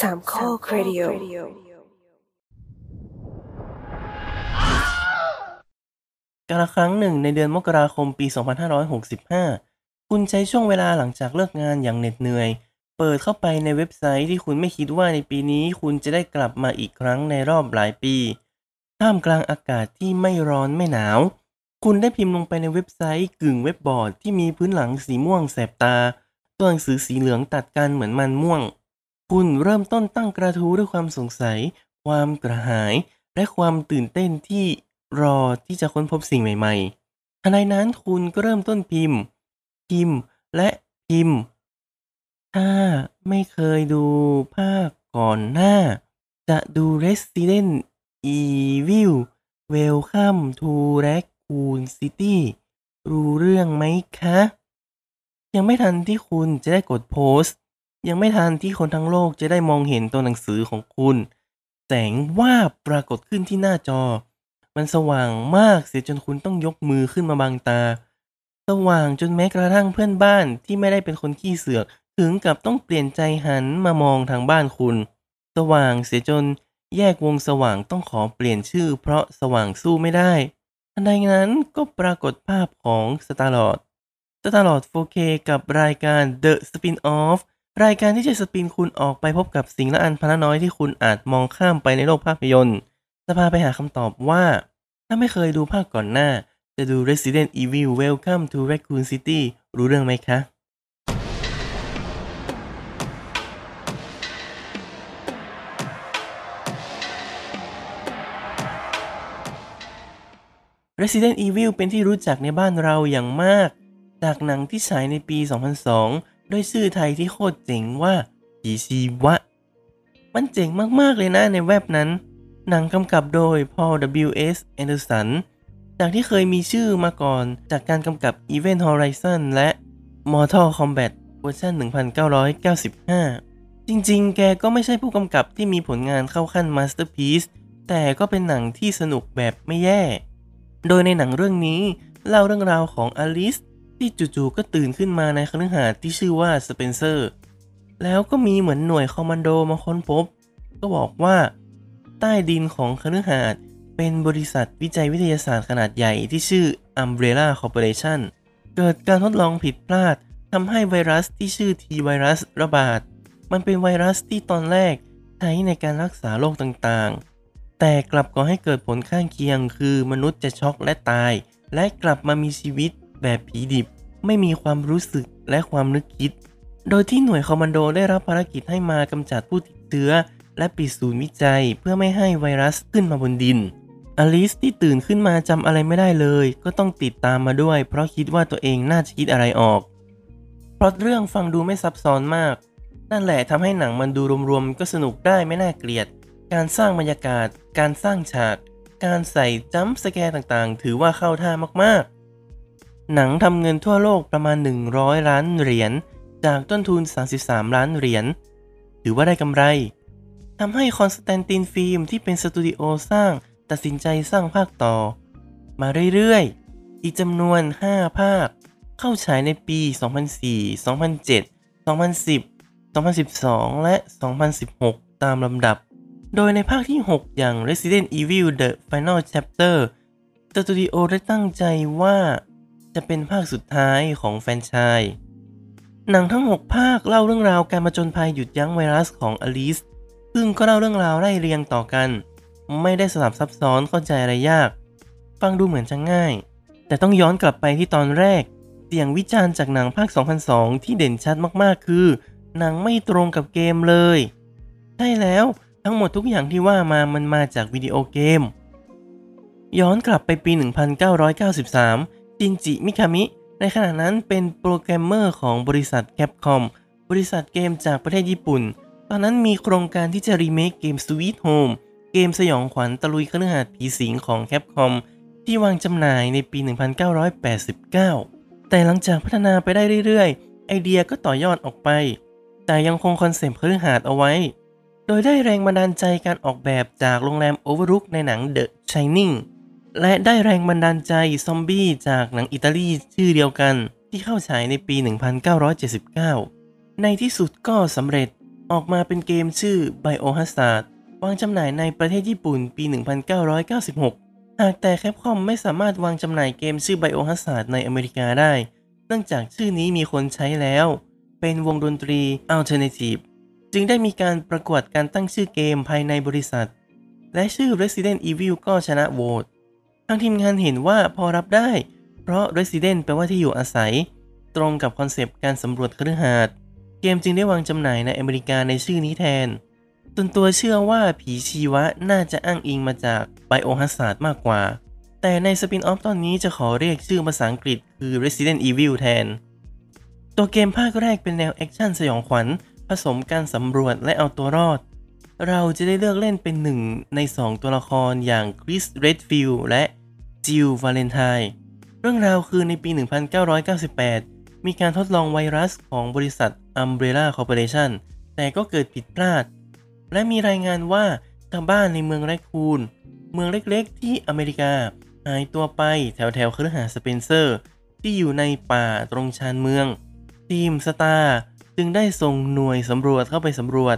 สามข้อครดิโอกาลครั้งหนึ่งในเดือนมกราคมปี 2565 คุณใช้ช่วงเวลาหลังจากเลิกงานอย่างเหน็ดเหนื่อย เปิดเข้าไปในเว็บไซต์ที่คุณไม่คิดว่าในปีนี้ คุณจะได้กลับมาอีกครั้งในรอบหลายปี ท่ามกลางอากาศที่ไม่ร้อนไม่หนาว คุณได้พิมพ์ลงไปในเว็บไซต์กึ่งเว็บบอร์ดที่มีพื้นหลังสีม่วงแสบตา ตัวหนังสือสีเหลืองตัดกันเหมือนมันม่วง คุณเริ่มต้นตั้งกระทู้ด้วยความสงสัย ความกระหาย และความตื่นเต้นที่รอที่จะค้นพบสิ่งใหม่ ๆ ทันใดนั้นคุณก็เริ่มต้นพิมพ์ พิมพ์และพิมพ์ ถ้าไม่เคยดูภาคก่อนหน้า จะดู Resident Evil Welcome to Raccoon City รู้เรื่องไหมคะ ยังไม่ทันที่คุณจะได้กดโพสต์ ยังไม่ทันที่คนทั้งโลกจะได้มองเห็นตัวหนังสือของคุณ แสงว่าบปรากฏขึ้นที่หน้าจอ มันสว่างมากเสียจนคุณต้องยกมือขึ้นมาบังตา สว่างจนแม้กระทั่งเพื่อนบ้านที่ไม่ได้เป็นคนขี้เสือก ถึงกับต้องเปลี่ยนใจหันมามองทางบ้านคุณ สว่างเสียจนแยกวงสว่างต้องขอเปลี่ยนชื่อ เพราะสว่างสู้ไม่ได้ทันใดนั้นก็ปรากฏภาพของสตาร์ลอดสตาร์ลอด 4K กับรายการ The Spin-off รายการที่จะสปินคุณออกไปพบกับสิ่งละอันพนละน้อยที่คุณอาจมองข้ามไปในโลกภาพยนตร์จะพาไปหาคำตอบว่า ถ้าไม่เคยดูภาคก่อนหน้า จะดู Resident Evil Welcome to Raccoon City รู้เรื่องไหมคะ Resident Evil เป็นที่รู้จักในบ้านเราอย่างมาก จากหนังที่ฉายในปี 2002 ด้วยชื่อไทยที่โคตรเจ๋งว่าผีชีวะ มันเจ๋งมากๆเลยนะในเว็บนั้น หนังกำกับโดย Paul W.S. Anderson จากที่เคยมีชื่อมาก่อนจากการกำกับ Event Horizon และ Mortal Kombat เวอร์ชัน1995 จริงๆ แกก็ไม่ใช่ผู้กำกับที่มีผลงานเข้าขั้น Masterpiece แต่ก็เป็นหนังที่สนุกแบบไม่แย่ โดยในหนังเรื่องนี้ เล่าเรื่องราวของอลิส ที่จู่ๆก็ตื่นขึ้นมาในคฤหาสน์ที่ชื่อว่าสเปนเซอร์ แล้วก็มีเหมือนหน่วยคอมมานโดมาค้นพบ ก็บอกว่า ใต้ดินของคฤหาสน์เป็นบริษัทวิจัยวิทยาศาสตร์ขนาดใหญ่ที่ชื่อ Umbrella Corporation เกิดการทดลองผิดพลาดทำให้ไวรัสที่ชื่อ T ไวรัสระบาด มันเป็นไวรัสที่ตอนแรกใช้ในการรักษาโรคต่างๆ แต่กลับก่อให้เกิดผลข้างเคียงคือมนุษย์จะช็อกและตาย และกลับมามีชีวิต แบบผีดิบ ไม่มีความรู้สึกและความนึกคิด โดยที่หน่วยคอมมานโดได้รับภารกิจให้มากำจัดผู้ติดเชื้อ และปิดศูนย์วิจัยเพื่อไม่ให้ไวรัสขึ้นมาบนดินอลิสที่ตื่นขึ้นมาจำอะไรไม่ได้เลย ก็ต้องติดตามมาด้วย เพราะคิดว่าตัวเองน่าจะคิดอะไรออกเพราะเรื่องฟังดูไม่ซับซ้อนมาก นั่นแหละทำให้หนังมันดูรวมๆก็สนุกได้ไม่น่าเกลียด การสร้างบรรยากาศ การสร้างฉาก การใส่ jump scare ต่างๆ ถือว่าเข้าท่ามากๆ หนังทำเงินทั่วโลกประมาณ 100 ล้านเหรียญจากต้นทุน 33 ล้านเหรียญ ถือว่าได้กำไร ทำให้ Constantin Film ที่เป็นสตูดิโอสร้างตัดสินใจสร้างภาคต่อ มาเรื่อยๆ อีกจำนวน 5 ภาค เข้าฉายในปี 2004 2007 2010 2012 และ 2016 ตามลำดับ โดยในภาคที่ 6 อย่าง Resident Evil The Final Chapter สตูดิโอได้ตั้งใจว่า จะเป็นภาคสุดท้ายของแฟนชส์หนังทั้ง 6 ภาคเล่าเรื่องราวการมาจนภัยหยุดยั้งไวรัสของอลิสซึ่งก็เล่าเรื่องราวไล่เรียงต่อกัน ไม่ได้สลับซับซ้อนเข้าใจอะไรยาก ฟังดูเหมือนจะง่าย แต่ต้องย้อนกลับไปที่ตอนแรก เสียงวิจารณ์จากหนังภาค 2002 ที่เด่นชัดมากๆ คือ หนังไม่ตรงกับเกมเลย ใช่แล้วทั้งหมดทุกอย่างที่ว่ามามันมาจากวิดีโอเกม ย้อนกลับไปปี 1993 จินจิมิคามิ ในขณะนั้นเป็นโปรแกรมเมอร์ของบริษัท Capcom บริษัทเกมจากประเทศญี่ปุ่น ตอนนั้นมีโครงการที่จะรีเมคเกม Sweet Home เกมสยองขวัญตะลุยคฤหาสน์ผีสิงของแคปคอมที่วางจำหน่ายในปี 1989 แต่หลังจากพัฒนาไปได้เรื่อยๆ ไอเดียก็ต่อยอดออกไป แต่ยังคงคอนเซปต์คฤหาสน์เอาไว้ โดยได้แรงบันดาลใจการออกแบบจากโรงแรม Overlook ในหนัง The Shining และได้แรงบันดาลใจซอมบี้จากหนังอิตาลีชื่อเดียวกัน ที่เข้าฉายในปี 1979 ในที่สุดก็สำเร็จออกมาเป็นเกมชื่อ Biohazard วางจำหน่ายในประเทศญี่ปุ่นปี 1996 หากแต่แคปคอมไม่สามารถวางจำหน่ายเกมชื่อ Biohazard ในอเมริกาได้ เนื่องจากชื่อนี้มีคนใช้แล้ว เป็นวงดนตรี Alternative จึงได้มีการประกวดการตั้งชื่อเกมภายในบริษัท และชื่อ Resident Evil ก็ชนะโหวต ทางทีมงานเห็นว่าพอรับได้ เพราะ Resident แปลว่าที่อยู่อาศัย ตรงกับคอนเซปต์การสำรวจคฤหาสน์เกมจึงได้วางจำหน่ายในอเมริกาในชื่อนี้แทนส่วนตัวเชื่อว่าผีชีวะน่าจะอ้างอิงมาจาก Biohazard มากกว่า แต่ใน spinoff ตอนนี้จะขอเรียกชื่อภาษาอังกฤษคือ Resident Evil แทน ตัวเกมภาคแรกเป็นแนวแอคชั่นสยองขวัญ ผสมการสำรวจและเอาตัวรอด เราจะได้เลือกเล่นเป็นหนึ่งใน 2 ตัวละครอย่าง Chris Redfield และ Jill Valentine เรื่องราวคือในปี 1998 มีการทดลองไวรัสของบริษัท Umbrella Corporation แต่ก็เกิดผิดพลาด และมีรายงานว่าชาวบ้านในเมือง Raccoon เมืองเล็กๆ ที่อเมริกา หายตัวไปแถวแถวคฤหาสน์ ที่อยู่ในป่าตรงชานเมือง ทีม S.T.A.R.S.จึงได้ส่งหน่วยสำรวจเข้าไปสำรวจ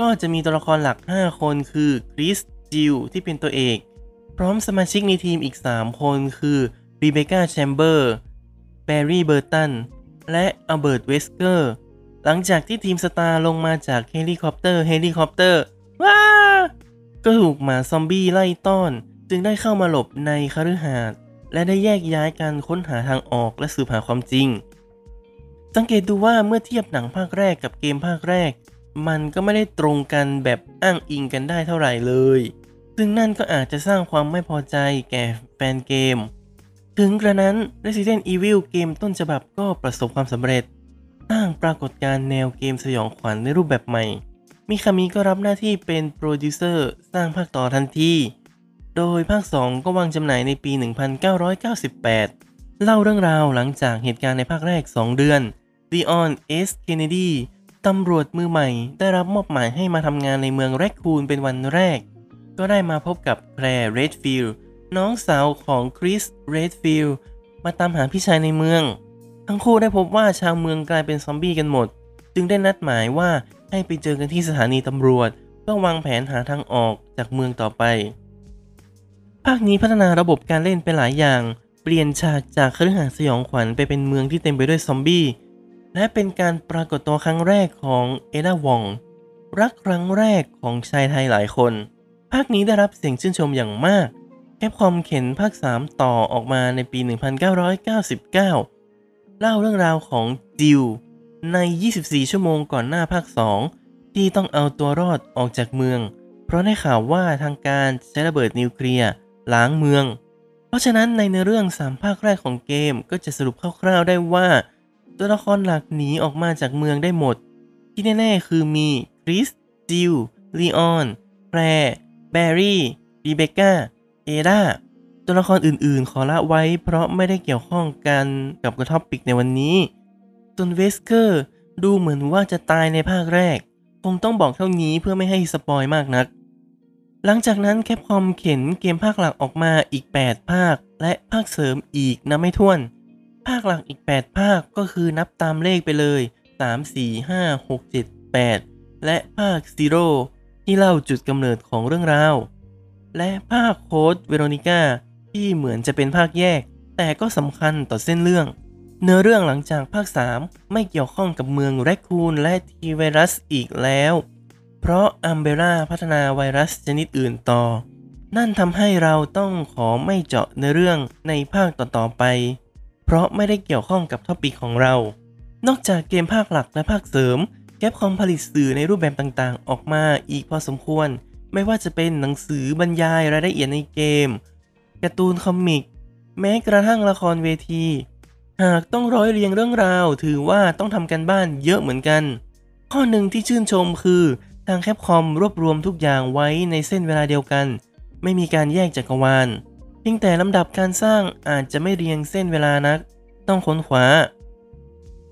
ก็จะมีตัวละครหลัก 5 คนคือ Chris Jill ที่เป็นตัวเอก พร้อมสมาชิกในทีมอีก 3 คนคือ Rebecca Chambers Barry Burton และ Albert Wesker หลังจากที่ทีม S.T.A.R.S.ลงมาจากเฮลิคอปเตอร์เฮลิคอปเตอร์ว้าก็ถูกหมาซอมบี้ไล่ต้อน จึงได้เข้ามาหลบในคฤหาสน์และได้แยกย้ายกันค้นหาทางออกและสืบหาความจริง สังเกตดูว่าเมื่อเทียบหนังภาคแรกกับเกมภาคแรก มันก็ไม่ได้ตรงกันแบบอ้างอิงกันได้เท่าไหร่เลย ซึ่งนั่นก็อาจจะสร้างความไม่พอใจแก่แฟนเกม ถึงกระนั้น Resident Evil เกมต้นฉบับก็ประสบความสำเร็จ สร้างปรากฏการณ์แนวเกมสยองขวัญในรูปแบบใหม่ มิคามิก็รับหน้าที่เป็นโปรดิวเซอร์สร้างภาคต่อทันที โดยภาค 2 ก็วางจำหน่ายในปี 1998 เล่าเรื่องราวหลังจากเหตุการณ์ในภาคแรก 2 เดือน Leon S. Kennedy ตำรวจมือใหม่ได้รับมอบหมายให้มาทำงานในเมือง Raccoon เป็นวันแรก ก็ได้มาพบกับ Claire Redfield น้องสาวของ Chris Redfield มาตามหาพี่ชายในเมือง ทั้งคู่ได้พบว่าชาวเมืองกลายเป็นซอมบี้กันหมด จึงได้นัดหมายว่าให้ไปเจอกันที่สถานีตำรวจ เพื่อวางแผนหาทางออกจากเมืองต่อไป ภาคนี้พัฒนาระบบการเล่นไปหลายอย่าง เปลี่ยนฉากจากคฤหาสน์สยองขวัญไปเป็นเมืองที่เต็มไปด้วยซอมบี้ และเป็นการปรากฏตัวครั้งแรกของเอดาวอง รักครั้งแรกของชายไทยหลายคน ภาคนี้ได้รับเสียงชื่นชมอย่างมาก แคปคอมเข็นภาค 3 ต่อออกมาในปี 1999 เล่าเรื่องราวของจิวใน 24 ชั่วโมงก่อนหน้าภาค 2 ที่ต้องเอาตัวรอดออกจากเมือง เพราะได้ข่าวว่าทางการใช้ระเบิดนิวเคลียร์ล้างเมือง เพราะฉะนั้นในเนื้อเรื่อง 3 ภาคแรกของเกมก็จะสรุปคร่าวๆได้ว่า ตัวละครหลักหนีออกมาจากเมืองได้หมด ที่แน่ๆคือมี Chris Jill Leon Claire Barry Rebecca Ada ตัวละครอื่นๆ ขอละไว้เพราะไม่ได้เกี่ยวข้องกันกับ topic ในวันนี้ ส่วน Wesker ดูเหมือนว่าจะตายในภาคแรก คงต้องบอกเท่านี้เพื่อไม่ให้ spoil มากนัก หลังจากนั้น Capcom เข็นเกมภาคหลักออกมาอีก 8 ภาค และภาคเสริมอีกนับไม่ถ้วน ภาคหลักอีก 8 ภาคก็คือนับตามเลขไปเลย 3 4 5 6 7 8 และภาค Zero ที่เล่าจุดกำเนิดของเรื่องราว และภาค Code Veronicaที่เหมือนจะเป็นภาคแยก แต่ก็สำคัญต่อเส้นเรื่อง เนื้อเรื่องหลังจากภาค 3 ไม่เกี่ยวข้องกับเมืองแรคคูนและทีไวรัสอีกแล้ว เพราะอัมเบร่าพัฒนาไวรัสชนิดอื่นต่อ นั่นทำให้เราต้องขอไม่เจาะในเรื่องในภาคต่อๆไป เพราะไม่ได้เกี่ยวข้องกับท็อปิกของเรา นอกจากเกมภาคหลักและภาคเสริม แกปคอมผลิตสื่อในรูปแบบต่างๆ ออกมาอีกพอสมควร ไม่ว่าจะเป็นหนังสือบรรยายรายละเอียดในเกมการ์ตูน comic แม้กระทั่งละครเวที หากต้องร้อยเรียงเรื่องราว ถือว่าต้องทำการบ้านเยอะเหมือนกัน ข้อหนึ่งที่ชื่นชมคือทาง Capcom รวบรวมทุกอย่างไว้ในเส้นเวลาเดียวกัน ไม่มีการแยกจักรวาลเพียงแต่ลำดับการสร้างอาจจะไม่เรียงเส้นเวลานัก ต้องค้นคว้า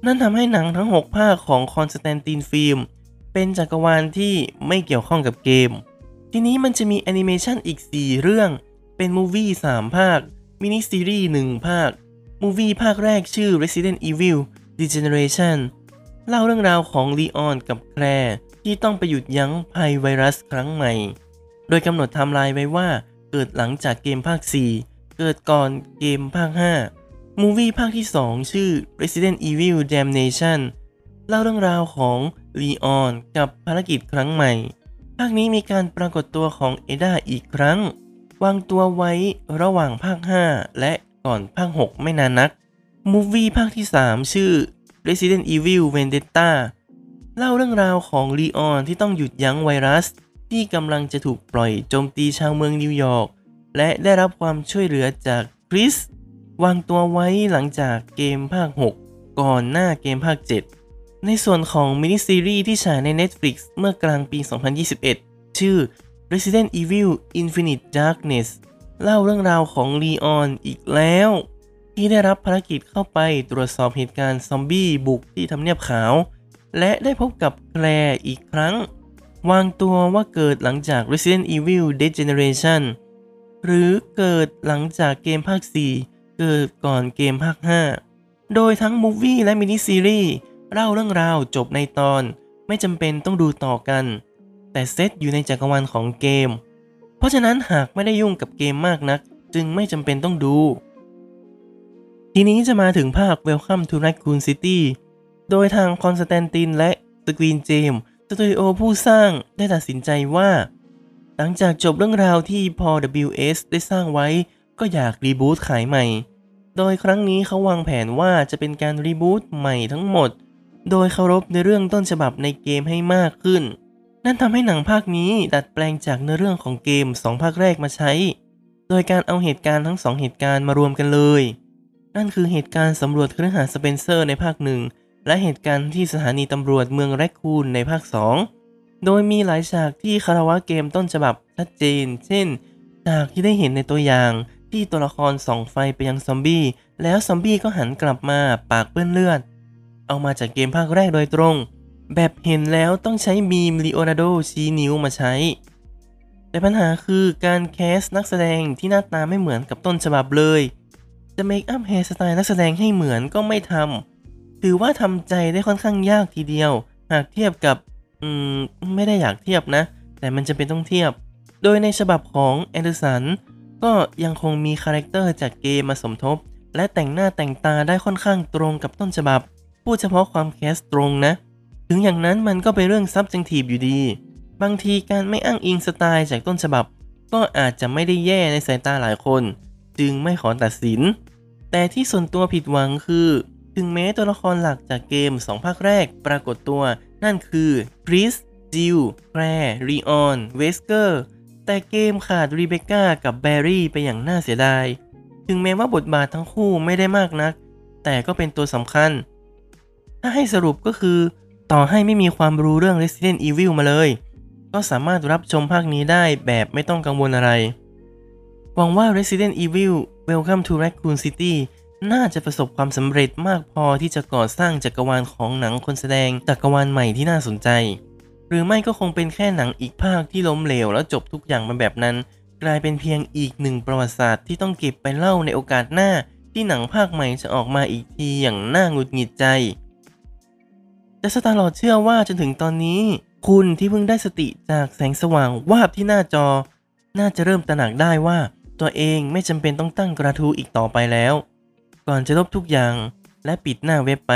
นั่นทำให้หนังทั้ง 6 ภาคของ Constantin Filmเป็นจักรวาลที่ไม่เกี่ยวข้องกับเกม ทีนี้มันจะมีแอนิเมชันอีก 4 เรื่อง เป็น movie 3 ภาค มินิซีรีส์ 1 ภาค movie ภาคแรกชื่อ Resident Evil Degeneration เล่าเรื่องราวของ Leon กับ Claire ที่ต้องไปหยุดยั้งภัยไวรัสครั้งใหม่ โดยกำหนดไทม์ไลน์ไว้ว่าเกิดหลังจากเกมภาค 4 เกิดก่อนเกมภาค 5 movie ภาคที่ 2 ชื่อ Resident Evil Damnation เล่าเรื่องราวของลีออนกับภารกิจครั้งใหม่ ภาคนี้มีการปรากฏตัวของเอดาอีกครั้ง วางตัวไว้ระหว่างภาค 5 และก่อนภาค 6 ไม่นานนัก มูวี่ภาคที่ 3 ชื่อ Resident Evil Vendetta เล่าเรื่องราวของลีออนที่ต้องหยุดยั้งไวรัส ที่กำลังจะถูกปล่อยโจมตีชาวเมืองนิวยอร์กและได้รับความช่วยเหลือจากคริส วางตัวไว้หลังจากเกมภาค 6 ก่อนหน้าเกมภาค 7 ในส่วนของมินิซีรีส์ที่ฉายใน Netflix เมื่อกลางปี 2021 ชื่อ Resident Evil Infinite Darkness เล่าเรื่องราวของลีออนอีกแล้ว ที่ได้รับภารกิจเข้าไปตรวจสอบเหตุการณ์ซอมบี้บุกที่ทำเนียบขาว และได้พบกับแคลร์อีกครั้ง วางตัวว่าเกิดหลังจาก Resident Evil Dead Generation หรือเกิดหลังจากเกมภาค 4 เกิดก่อนเกมภาค 5 โดยทั้ง movie และมินิซีรีส์เล่าเรื่องราวจบในตอน ไม่จำเป็นต้องดูต่อกัน แต่เซตอยู่ในจักรวาลของเกม เพราะฉะนั้นหากไม่ได้ยุ่งกับเกมมากนัก จึงไม่จำเป็นต้องดู ทีนี้จะมาถึงภาค Welcome to Raccoon City โดยทาง Constantin และ Screen Gems สตูดิโอผู้สร้างได้ตัดสินใจว่า หลังจากจบเรื่องราวที่พอ WS ได้สร้างไว้ ก็อยากรีบูตขายใหม่ โดยครั้งนี้เขาวางแผนว่าจะเป็นการรีบูตใหม่ทั้งหมด โดยเคารพในเรื่องต้นฉบับในเกมให้มากขึ้น นั่นทำให้หนังภาคนี้ดัดแปลงจากเนื้อเรื่องของเกม 2 ภาคแรกมาใช้ โดยการเอาเหตุการณ์ทั้ง 2 เหตุการณ์มารวมกันเลย นั่นคือเหตุการณ์สำรวจเครือหาสเปนเซอร์ในภาคหนึ่งและเหตุการณ์ที่สถานีตำรวจเมืองแรคคูนในภาค 2 โดยมีหลายฉากที่คารวะเกมต้นฉบับชัดเจน เช่น ฉากที่ได้เห็นในตัวอย่าง ที่ตัวละครส่องไฟไปยังซอมบี้ แล้วซอมบี้ก็หันกลับมาปากเปื้อนเลือด เอามาจากเกมภาคแรกโดยตรง แบบเห็นแล้วต้องใช้มีมลีโอนาร์โดชี้นิ้วมาใช้ แต่ปัญหาคือการแคสนักแสดงที่หน้าตาไม่เหมือนกับต้นฉบับเลย จะ make up hair style นักแสดงให้เหมือนก็ไม่ทำถือว่าทำใจได้ค่อนข้างยากทีเดียว หากเทียบกับ อืม ไม่ได้อยากเทียบนะ แต่มันจะเป็นต้องเทียบ โดยในฉบับของแอนเดอร์สัน ก็ยังคงมี character จากเกมมาสมทบ และแต่งหน้าแต่งตาได้ค่อนข้างตรงกับต้นฉบับ พูดเฉพาะความ cast ตรงนะ ถึงอย่างนั้นมันก็เป็นเรื่องซับ e จ t ทีฟอยู่ดี บางทีการไม่อ้างอิงสไตล์จากต้นฉบับ ก็อาจจะไม่ได้แย่ในสายตาหลายคน จึงไม่ขอตัดสิน แต่ที่ส่วนตัวผิดหวังคือ ถึงแม้ตัวละครหลักจากเกม 2 ภาคแรกปรากฏตัว นั่นคือคริสจิลแคลร์ ลีออน เวสเกอร์ แต่เกมขาดรีเบคก้ากับแบร์รี่ไปอย่างน่าเสียดาย ถึงแม้ว่าบทบาททั้งคู่ไม่ได้มากนัก แต่ก็เป็นตัวสำคัญ ถ้าให้สรุปก็คือ ต่อให้ไม่มีความรู้เรื่อง Resident Evil มาเลย ก็สามารถรับชมภาคนี้ได้แบบไม่ต้องกังวลอะไร หวังว่า Resident Evil Welcome to Raccoon City น่าจะประสบความสำเร็จมากพอที่จะก่อสร้างจักรวาลของหนังคนแสดงจักรวาลใหม่ที่น่าสนใจ หรือไม่ก็คงเป็นแค่หนังอีกภาคที่ล้มเหลวแล้วจบทุกอย่างมาแบบนั้น กลายเป็นเพียงอีกหนึ่งประวัติศาสตร์ที่ต้องเก็บไปเล่าในโอกาสหน้าที่หนังภาคใหม่จะออกมาอีกทีอย่างน่าหงุดหงิดใจ แต่สตาร์ล็อตเชื่อว่าจนถึงตอนนี้ คุณที่เพิ่งได้สติจากแสงสว่างวาบที่หน้าจอ น่าจะเริ่มตระหนักได้ว่าตัวเองไม่จำเป็นต้องตั้งกระทู้อีกต่อไปแล้ว ก่อนจะลบทุกอย่างและปิดหน้าเว็บไป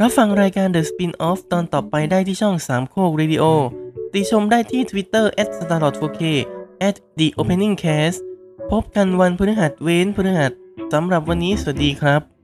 รับฟังรายการ The Spin-off ตอนต่อไปได้ที่ช่องสามโคกเรดิโอ ติชมได้ที่ Twitter s t a r l o t 4 k @the opening cast พบกันวันพฤหัสเว้นพฤหัสสำหรับวันนี้สวัสดีครับ